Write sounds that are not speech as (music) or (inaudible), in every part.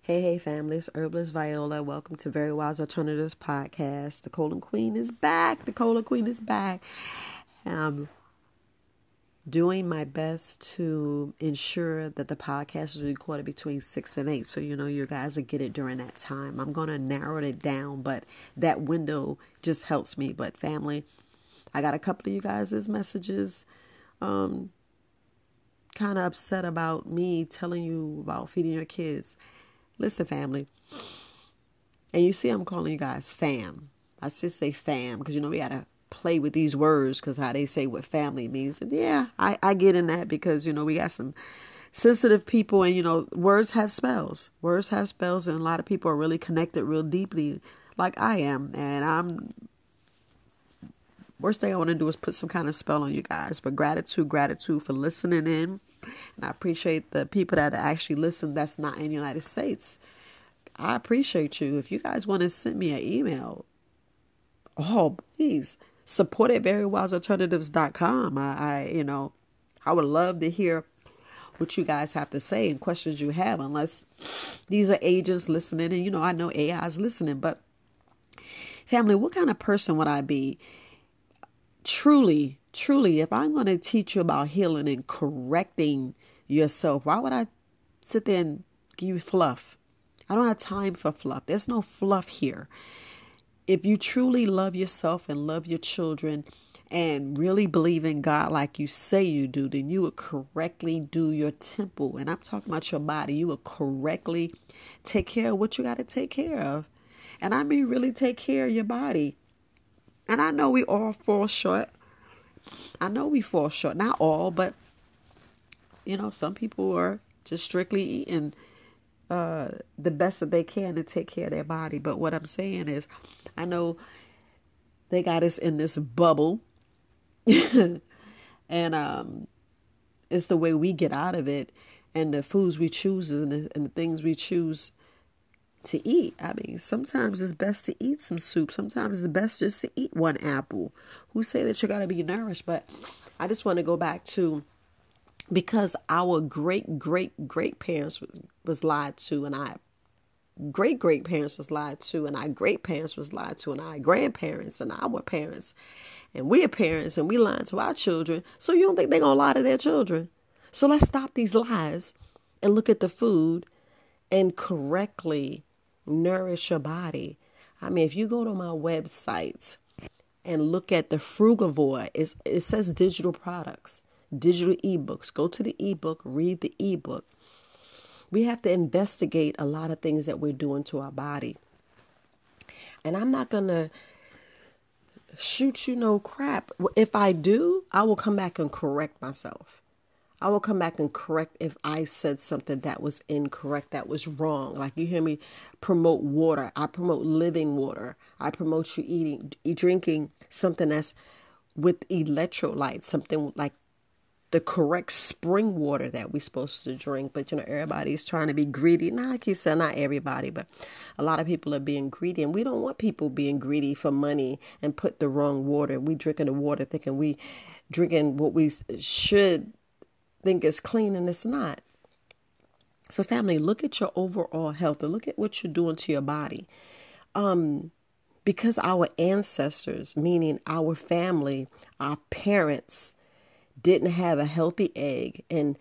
Hey, hey, families. Herbalist Viola. Welcome to Very Wise Alternatives Podcast. The Colon Queen is back. The Colon Queen is back. And I'm doing my best to ensure that the podcast is recorded between 6 and 8. So, you know, you guys will get it during that time. I'm going to narrow it down, but that window just helps me. But, family, I got a couple of you guys' messages. Um, kind of upset about me telling you about feeding your kids. Listen, family. And you see, I'm calling you guys fam. I should say fam because you know we got to play with these words because how they say what family means. And yeah, I, I get in that because you know we got some sensitive people and you know words have spells. Words have spells, and a lot of people are really connected real deeply, like I am. And I'm worst thing I want to do is put some kind of spell on you guys. But gratitude, gratitude for listening in. And I appreciate the people that actually listen that's not in the United States. I appreciate you. If you guys want to send me an email, oh, please support at verywisealternatives.com. I, I, you know, I would love to hear what you guys have to say and questions you have, unless these are agents listening. And, you know, I know AI is listening, but family, what kind of person would I be? Truly, truly, if I'm going to teach you about healing and correcting yourself, why would I sit there and give you fluff? I don't have time for fluff. There's no fluff here. If you truly love yourself and love your children and really believe in God like you say you do, then you would correctly do your temple. And I'm talking about your body. You would correctly take care of what you got to take care of. And I mean, really take care of your body. And I know we all fall short. I know we fall short. Not all, but, you know, some people are just strictly eating uh, the best that they can to take care of their body. But what I'm saying is, I know they got us in this bubble, (laughs) and um, it's the way we get out of it, and the foods we choose and the, and the things we choose to eat. I mean, sometimes it's best to eat some soup. Sometimes it's best just to eat one apple. Who say that you got to be nourished? But I just want to go back to because our great great great parents was, was lied to and I great great parents was lied to and our great parents was lied to and our grandparents and our parents and we're parents and we lying to our children so you don't think they're gonna lie to their children so let's stop these lies and look at the food and correctly nourish your body i mean if you go to my website and look at the frugivore it says digital products digital ebooks. Go to the ebook, read the ebook. We have to investigate a lot of things that we're doing to our body. And I'm not going to shoot you no crap. If I do, I will come back and correct myself. I will come back and correct if I said something that was incorrect, that was wrong. Like you hear me promote water. I promote living water. I promote you eating, drinking something that's with electrolytes, something like the correct spring water that we're supposed to drink. But you know, everybody's trying to be greedy. Not like he said, not everybody, but a lot of people are being greedy, and we don't want people being greedy for money and put the wrong water. We drinking the water thinking we drinking what we should think is clean, and it's not. So, family, look at your overall health and look at what you're doing to your body. Um, because our ancestors, meaning our family, our parents, didn't have a healthy egg and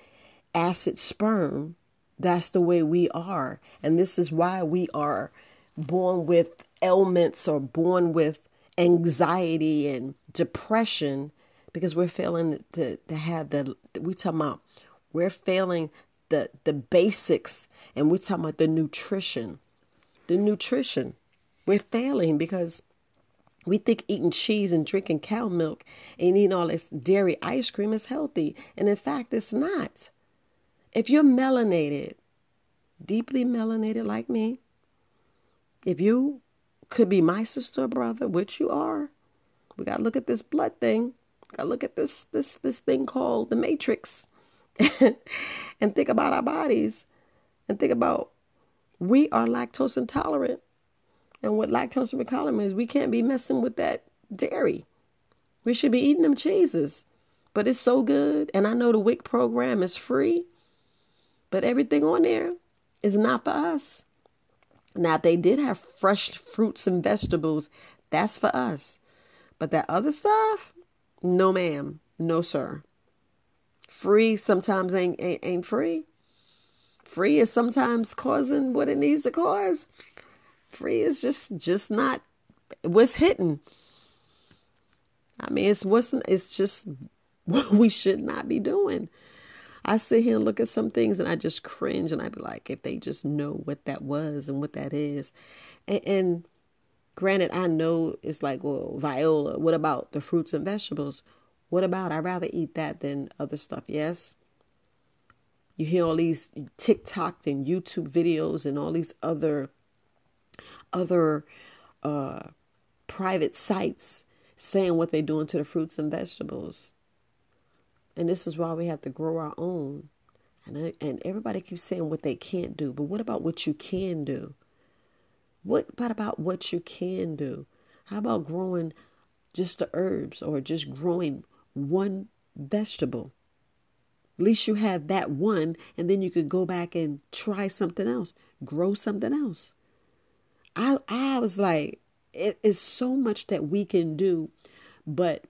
acid sperm, that's the way we are. And this is why we are born with ailments or born with anxiety and depression because we're failing to, to have the, we talking about, we're failing the, the basics and we're talking about the nutrition. The nutrition. We're failing because we think eating cheese and drinking cow milk and eating all this dairy ice cream is healthy. And in fact, it's not. If you're melanated, deeply melanated like me, if you could be my sister or brother, which you are, we gotta look at this blood thing. Gotta look at this this this thing called the matrix. (laughs) and think about our bodies and think about we are lactose intolerant and what lactose intolerant is, we can't be messing with that dairy. We should be eating them cheeses. But it's so good. And I know the WIC program is free, but everything on there is not for us. Now, they did have fresh fruits and vegetables. That's for us. But that other stuff, no, ma'am. No, sir. Free sometimes ain't, ain't, ain't free. Free is sometimes causing what it needs to cause. Free is just just not what's hitting. I mean, it's what's it's just (laughs) what we should not be doing. I sit here and look at some things and I just cringe and I be like, if they just know what that was and what that is. And, and granted, I know it's like, well, viola, what about the fruits and vegetables? What about I'd rather eat that than other stuff? Yes. You hear all these TikTok and YouTube videos and all these other other uh, private sites saying what they're doing to the fruits and vegetables. And this is why we have to grow our own. And, I, and everybody keeps saying what they can't do. But what about what you can do? What about, about what you can do? How about growing just the herbs or just growing one vegetable? At least you have that one, and then you could go back and try something else, grow something else. I I was like, it is so much that we can do, but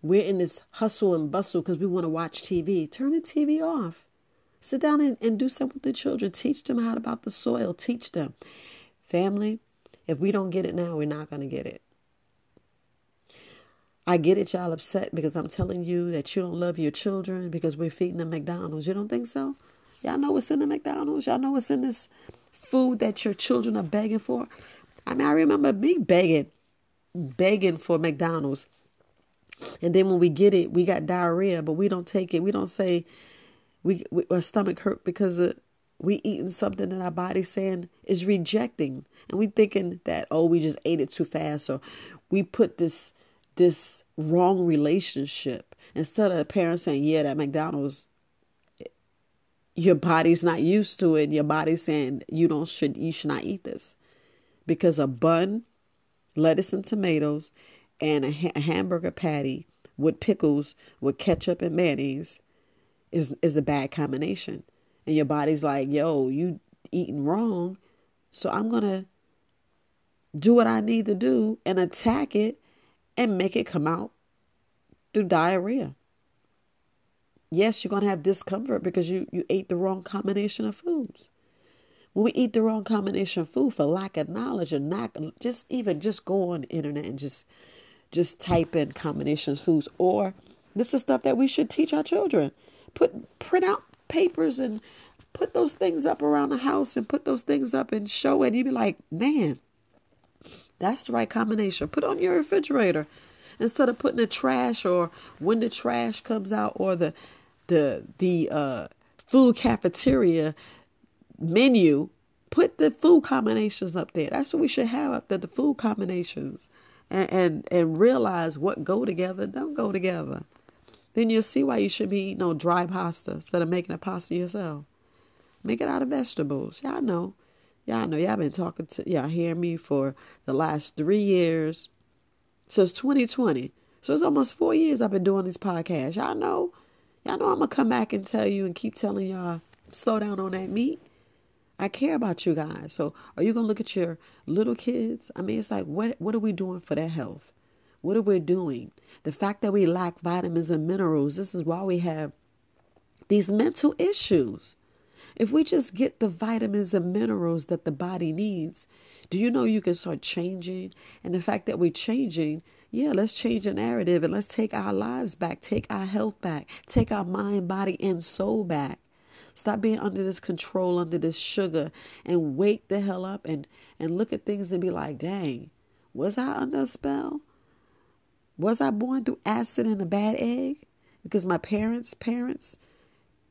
we're in this hustle and bustle because we want to watch TV. Turn the TV off. Sit down and, and do something with the children. Teach them how about the soil. Teach them. Family, if we don't get it now, we're not going to get it. I get it, y'all upset because I'm telling you that you don't love your children because we're feeding them McDonald's. You don't think so? Y'all know what's in the McDonald's? Y'all know what's in this food that your children are begging for? I mean, I remember me begging, begging for McDonald's. And then when we get it, we got diarrhea, but we don't take it. We don't say we, we our stomach hurt because of, we eating something that our body's saying is rejecting. And we thinking that, oh, we just ate it too fast or we put this this wrong relationship instead of parents saying, yeah, that McDonald's your body's not used to it. Your body's saying you don't should you should not eat this because a bun, lettuce and tomatoes, and a, ha- a hamburger patty with pickles, with ketchup and mayonnaise, is is a bad combination. And your body's like, yo, you eating wrong, so I'm gonna do what I need to do and attack it and make it come out through diarrhea. Yes, you're gonna have discomfort because you you ate the wrong combination of foods. When we eat the wrong combination of food for lack of knowledge and not just even just go on the internet and just just type in combinations foods or this is stuff that we should teach our children. Put print out papers and put those things up around the house and put those things up and show it. You'd be like, man, that's the right combination. Put on your refrigerator instead of putting the trash or when the trash comes out or the the the uh, food cafeteria menu, put the food combinations up there. That's what we should have up there, the food combinations. And, and and realize what go together don't go together. Then you'll see why you should be eating no dry pasta instead of making a pasta yourself. Make it out of vegetables. Y'all know. Y'all know. Y'all been talking to y'all hear me for the last three years. Since 2020. So it's almost four years I've been doing this podcast. Y'all know. Y'all know I'm gonna come back and tell you and keep telling y'all slow down on that meat. I care about you guys. So are you gonna look at your little kids? I mean, it's like what what are we doing for their health? What are we doing? The fact that we lack vitamins and minerals, this is why we have these mental issues. If we just get the vitamins and minerals that the body needs, do you know you can start changing? And the fact that we're changing, yeah, let's change the narrative and let's take our lives back, take our health back, take our mind, body, and soul back. Stop being under this control, under this sugar, and wake the hell up and, and look at things and be like, dang, was I under a spell? Was I born through acid and a bad egg? Because my parents' parents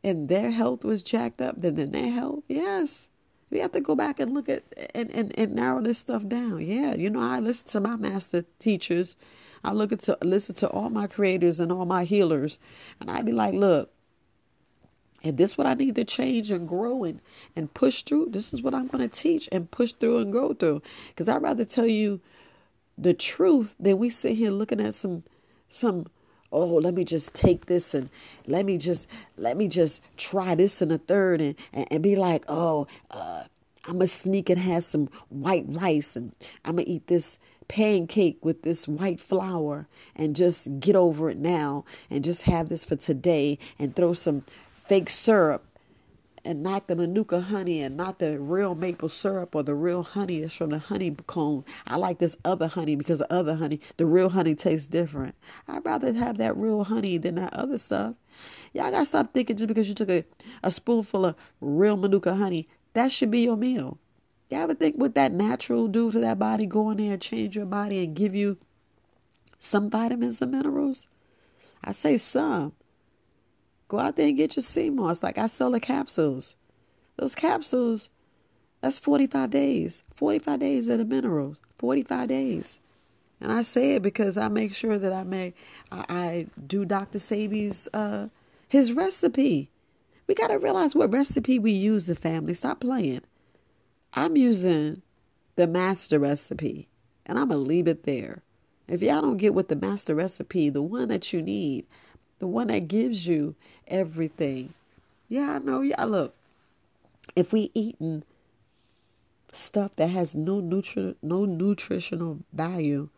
and their health was jacked up then than their health? Yes. We have to go back and look at and, and, and narrow this stuff down. Yeah, you know, I listen to my master teachers. I look at to listen to all my creators and all my healers. And I'd be like, look, if this is what I need to change and grow and, and push through, this is what I'm going to teach and push through and go through. Because I'd rather tell you the truth than we sit here looking at some some oh let me just take this and let me just let me just try this and a third and, and, and be like oh uh, I'm gonna sneak and have some white rice and I'm gonna eat this pancake with this white flour and just get over it now and just have this for today and throw some fake syrup and not the manuka honey and not the real maple syrup or the real honey that's from the honey comb. I like this other honey because the other honey, the real honey tastes different. I'd rather have that real honey than that other stuff. Y'all gotta stop thinking just because you took a, a spoonful of real manuka honey, that should be your meal. You ever think what that natural do to that body? Go in there and change your body and give you some vitamins and minerals? I say some. Go out there and get your sea moss. Like I sell the capsules. Those capsules, that's 45 days. 45 days of the minerals. 45 days. And I say it because I make sure that I make I, I do Dr. Sebi's uh his recipe. We gotta realize what recipe we use the family. Stop playing. I'm using the master recipe. And I'm gonna leave it there. If y'all don't get what the master recipe, the one that you need, the one that gives you everything. Yeah, I know. Yeah, look. If we eating stuff that has no nutri- no nutritional value,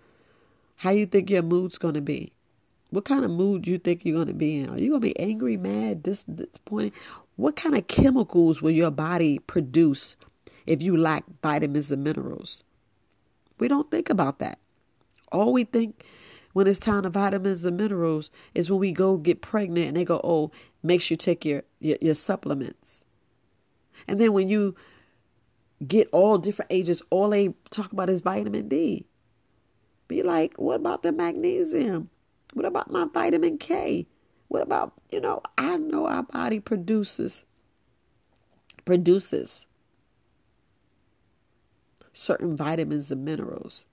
how you think your mood's gonna be? What kind of mood you think you're gonna be in? Are you gonna be angry, mad, dis- disappointed? What kind of chemicals will your body produce if you lack vitamins and minerals? We don't think about that. All we think when it's time to vitamins and minerals is when we go get pregnant and they go, oh, make sure you take your, your, your supplements. And then when you get all different ages, all they talk about is vitamin D. Be like, what about the magnesium? What about my vitamin K? What about, you know, I know our body produces produces certain vitamins and minerals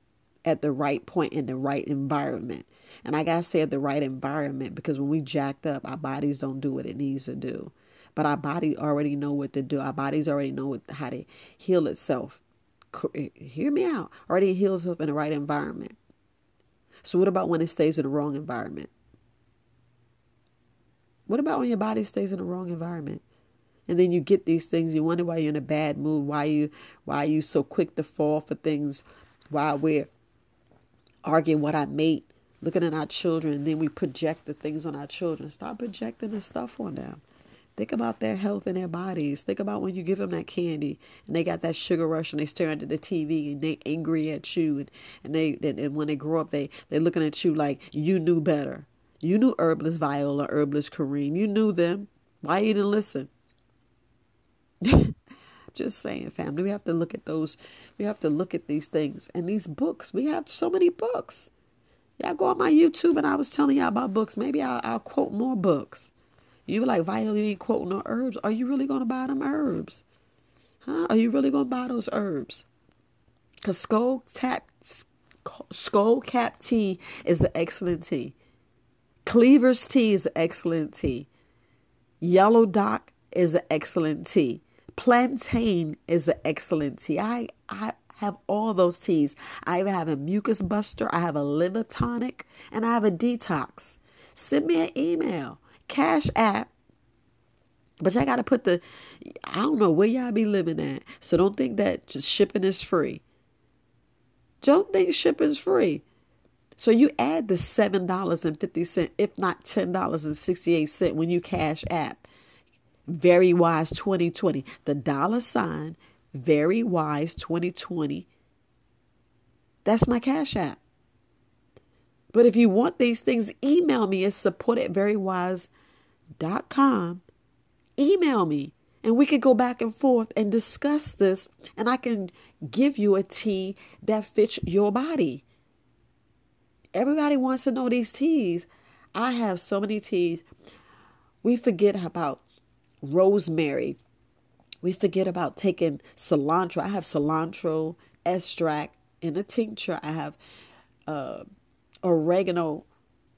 at the right point in the right environment. And I gotta say at the right environment because when we jacked up, our bodies don't do what it needs to do. But our body already know what to do. Our bodies already know what, how to heal itself. Eh, hear me out. Already heals itself in the right environment. So what about when it stays in the wrong environment? What about when your body stays in the wrong environment? And then you get these things, you wonder why you're in a bad mood, why you why you so quick to fall for things, why we're arguing what I made, looking at our children, then we project the things on our children. Stop projecting the stuff on them. Think about their health and their bodies. Think about when you give them that candy and they got that sugar rush and they staring at the TV and they angry at you and, and they and, and when they grow up they they're looking at you like you knew better. You knew herbalist Viola, herbalist Kareem. You knew them. Why you didn't listen? (laughs) Just saying, family. We have to look at those. We have to look at these things and these books. We have so many books. Y'all go on my YouTube and I was telling y'all about books. Maybe I'll, I'll quote more books. You were like, Viola, you ain't quoting no herbs. Are you really going to buy them herbs? Huh? Are you really going to buy those herbs? Because skull, tap, skull cap tea is an excellent tea. Cleaver's tea is an excellent tea. Yellow Dock is an excellent tea. Plantain is an excellent tea. I, I have all those teas. I even have a mucus buster, I have a liver tonic, and I have a detox. Send me an email, Cash App. But I got to put the, I don't know where y'all be living at. So don't think that just shipping is free. Don't think shipping's free. So you add the $7.50, if not $10.68 when you cash app. Very Wise 2020. The dollar sign, Very Wise 2020. That's my Cash App. But if you want these things, email me at support at verywise.com. Email me and we can go back and forth and discuss this, and I can give you a tea that fits your body. Everybody wants to know these teas. I have so many teas. We forget about rosemary. We forget about taking cilantro. I have cilantro extract in a tincture. I have uh, oregano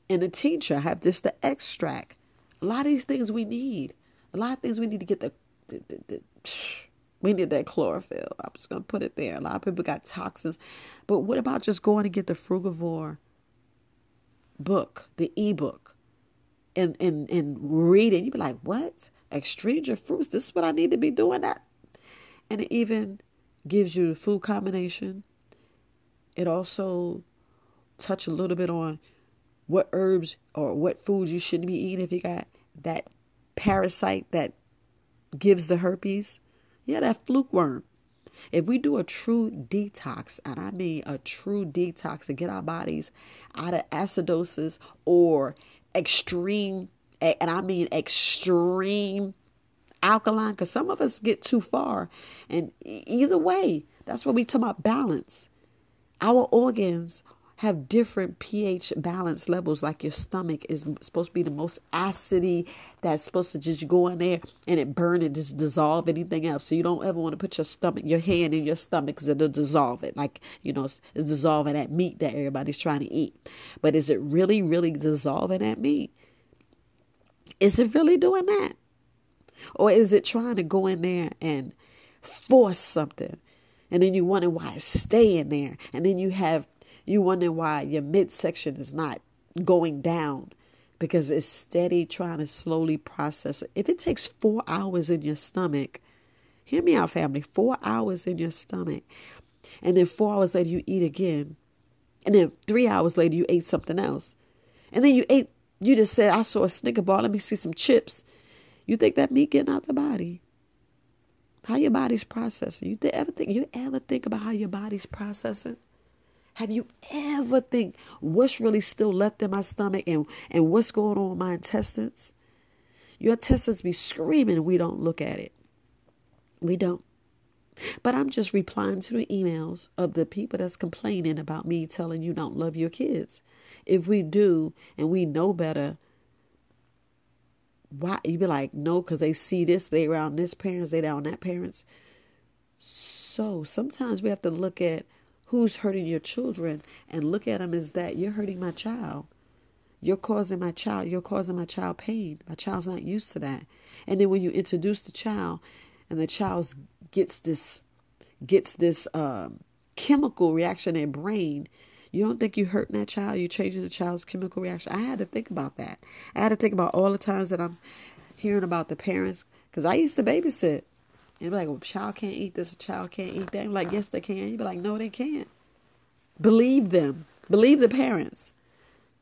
in a tincture. I have just the extract. A lot of these things we need. A lot of things we need to get the, the, the, the (sniffs) we need that chlorophyll. I'm just gonna put it there. A lot of people got toxins, but what about just going to get the frugivore book, the ebook, and and and reading? You'd be like, what? Extranger fruits. This is what I need to be doing that. And it even gives you the food combination. It also touch a little bit on what herbs or what foods you shouldn't be eating if you got that parasite that gives the herpes. Yeah, that fluke worm. If we do a true detox, and I mean a true detox to get our bodies out of acidosis or extreme, and I mean extreme alkaline, because some of us get too far. And either way, that's what we talk about balance. Our organs have different pH balance levels. Like your stomach is supposed to be the most acidy that's supposed to just go in there and it burn and just dissolve anything else. So you don't ever want to put your stomach, your hand in your stomach because it'll dissolve it. Like, you know, it's, dissolving that meat that everybody's trying to eat. But is it really, really dissolving that meat? Is it really doing that? Or is it trying to go in there and force something? And then you wonder why it's staying there. And then you have you wonder why your midsection is not going down because it's steady trying to slowly process it. If it takes four hours in your stomach, hear me out, family, four hours in your stomach, and then four hours later you eat again, and then three hours later you ate something else, and then you ate, you just said, I saw a Snicker bar, let me see some chips. You think that meat getting out the body? How your body's processing? You th- ever think you ever think about how your body's processing? Have you ever think what's really still left in my stomach and, and what's going on with my intestines? Your intestines be screaming we don't look at it. We don't. But I'm just replying to the emails of the people that's complaining about me telling you don't love your kids. If we do and we know better, why you be like, no, because they see this, they around this parents, they down that parents. So sometimes we have to look at who's hurting your children and look at them as that you're hurting my child. You're causing my child, you're causing my child pain. My child's not used to that. And then when you introduce the child and the child gets this gets this um, chemical reaction in their brain, you don't think you're hurting that child, you're changing the child's chemical reaction. I had to think about that. I had to think about all the times that I'm hearing about the parents because I used to babysit and be like, well, child can't eat this, a child can't eat that. I'm like, yes, they can. You'd be like, no, they can't. Believe them. Believe the parents.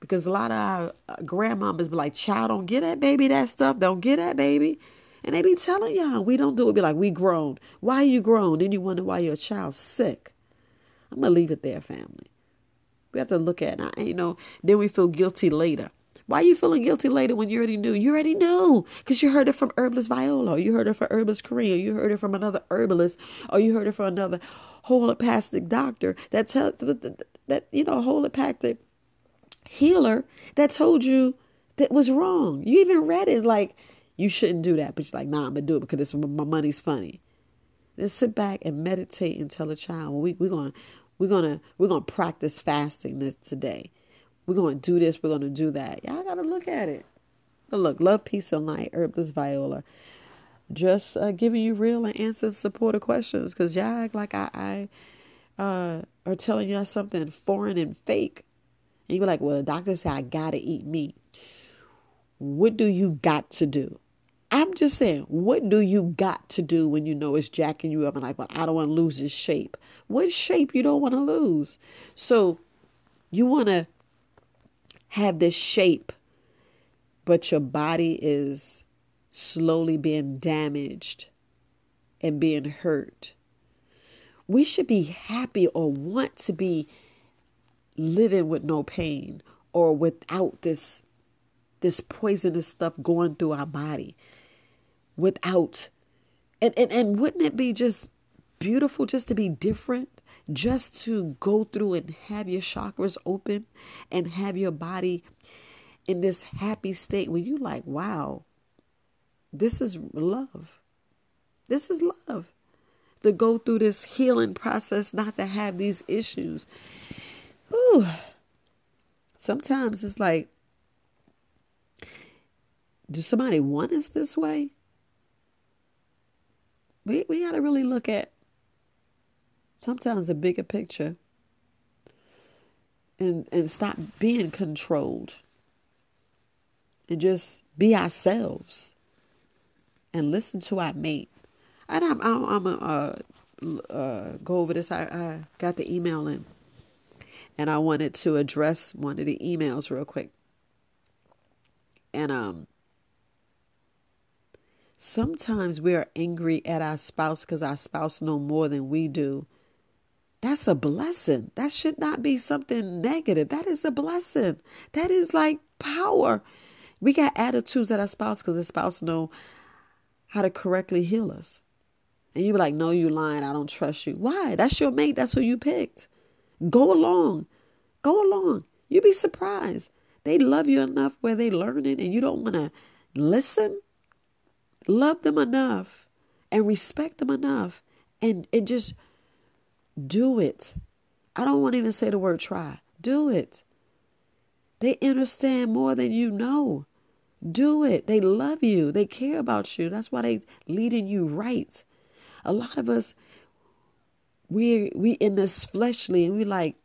Because a lot of our uh, grandmamas be like, child, don't get that baby that stuff. Don't get that baby. And they be telling y'all, we don't do it. Be like, we grown. Why you grown? Then you wonder why your child's sick. I'm to leave it there, family. We have to look at it. You know, then we feel guilty later. Why are you feeling guilty later when you already knew? You already knew because you heard it from herbalist Viola, or you heard it from herbalist Korea, you heard it from another herbalist, or you heard it from another holopathic doctor that tell that you know holopathic healer that told you that was wrong. You even read it like you shouldn't do that, but you're like, nah, I'm gonna do it because it's, my money's funny. Then sit back and meditate and tell a child, well, we, we're gonna we're gonna we're gonna practice fasting this, today. We're to do this. We're to do that. Y'all got to look at it. But look, love, peace, and light. Herbalist Viola. Just uh, giving you real and answers supportive questions because y'all act like I, I uh, are telling y'all something foreign and fake. And you be like, well, the doctor said I got to eat meat. What do you got to do? I'm just saying, what do you got to do when you know it's jacking you up and like, well, I don't want to lose this shape. What shape you don't want to lose? So you want to have this shape, but your body is slowly being damaged and being hurt. We should be happy or want to be living with no pain or without this this poisonous stuff going through our body without and, and and wouldn't it be just beautiful just to be different just to go through and have your chakras open and have your body in this happy state where you like, wow, this is love. This is love. To go through this healing process, not to have these issues. Ooh. Sometimes it's like, do somebody want us this way? We we gotta really look at sometimes a bigger picture and and stop being controlled and just be ourselves and listen to our mate. And I'm I'm, I'm uh, uh, go over this. I, I got the email in, and I wanted to address one of the emails real quick. And um, sometimes we are angry at our spouse because our spouse know more than we do. That's a blessing. That should not be something negative. That is a blessing. That is like power. We got attitudes at our spouse because the spouse know how to correctly heal us. And you be like, no, you lying. I don't trust you. Why? That's your mate. That's who you picked. Go along. Go along. You'd be surprised. They love you enough where they learn it and you don't want to listen. Love them enough and respect them enough and, and just do it. I don't want to even say the word try. Do it. They understand more than you know. Do it. They love you. They care about you. That's why they leading you right. A lot of us we we in this fleshly and we like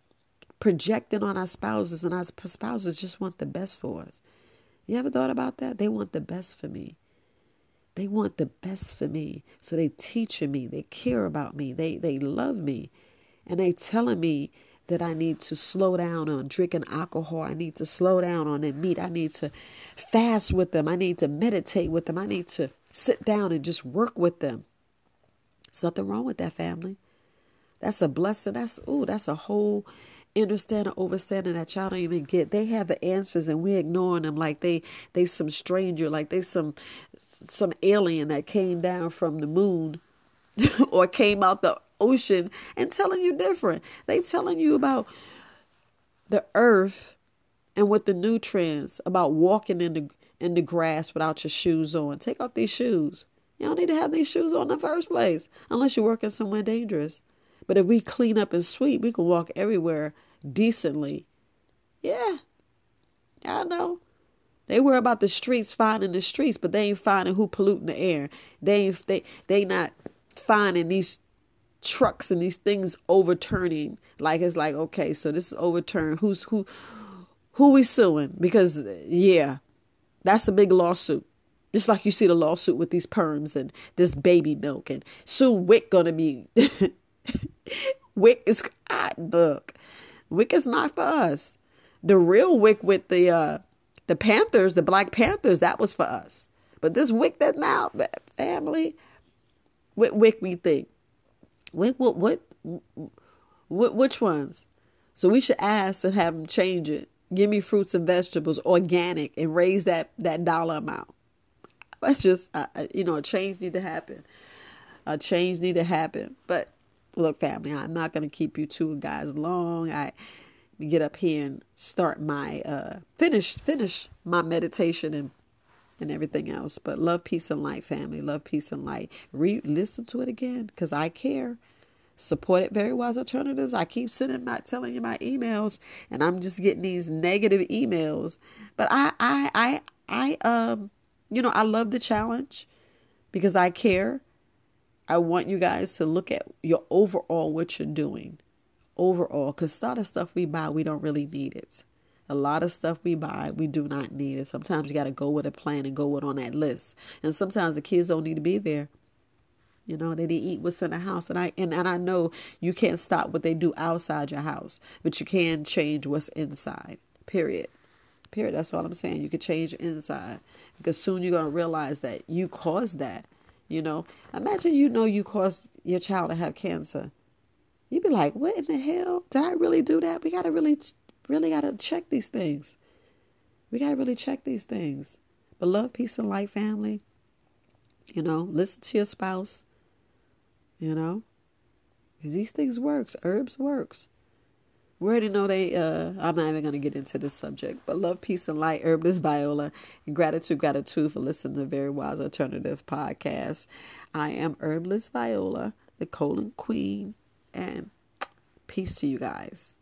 projecting on our spouses and our spouses just want the best for us. You ever thought about that? They want the best for me. They want the best for me. So they teaching me, they care about me, they they love me. And they telling me that I need to slow down on drinking alcohol. I need to slow down on the meat. I need to fast with them. I need to meditate with them. I need to sit down and just work with them. There's nothing wrong with that family. That's a blessing. That's ooh, that's a whole understanding, overstanding that y'all don't even get. They have the answers and we ignoring them like they they some stranger, like they some some alien that came down from the moon (laughs) or came out the ocean and telling you different. They telling you about the earth and what the nutrients about walking in the in the grass without your shoes on. Take off these shoes. Don't need to have these shoes on in the first place unless you're working somewhere dangerous. But if we clean up and sweep, we can walk everywhere decently. Yeah. I know. They worry about the streets finding the streets, but they ain't finding who polluting the air. They ain't they they not finding these trucks and these things overturning. Like it's like, okay, so this is overturned. Who's who who we suing? Because yeah, that's a big lawsuit. Just like you see the lawsuit with these perms and this baby milk and soon WIC gonna be (laughs) WIC is ah, look. WIC is not for us. The real WIC with the uh the Panthers, the Black Panthers, that was for us. But this WIC that now, family, what WIC we think? WIC, what, what, what, which ones? So we should ask and have them change it. Give me fruits and vegetables, organic, and raise that that dollar amount. That's just, uh, you know, a change need to happen. A change need to happen. But look, family, I'm not going to keep you two guys long. I get up here and start my uh finish finish my meditation and and everything else. But love peace and light family. Love peace and light. Re listen to it again because i care. Support it. Very wise alternatives. I keep sending my telling you my emails and i'm just getting these negative emails. But i i i i um you know i love the challenge because i care i want you guys to look at your overall what you're doing overall because a lot of stuff we buy we don't really need it. A lot of stuff we buy we do not need it. Sometimes you got to go with a plan and go with on that list. And sometimes the kids don't need to be there. You know they to eat what's in the house. And i and, and i know you can't stop what they do outside your house but you can change what's inside period. Period. That's all i'm saying. You can change inside because soon you're to realize that you caused that you know imagine you know you caused your child to have cancer you'd be like, what in the hell? Did I really do that? We got to really, really got to check these things. We got to really check these things. But love, peace, and light, family. You know, listen to your spouse. You know, because these things works. Herbs works. We already know they, uh, I'm not even going to get into this subject, but love, peace, and light, Herbalist Viola, and gratitude, gratitude for listening to Very Wise Alternative podcast. I am Herbalist Viola, the colon queen, and peace to you guys.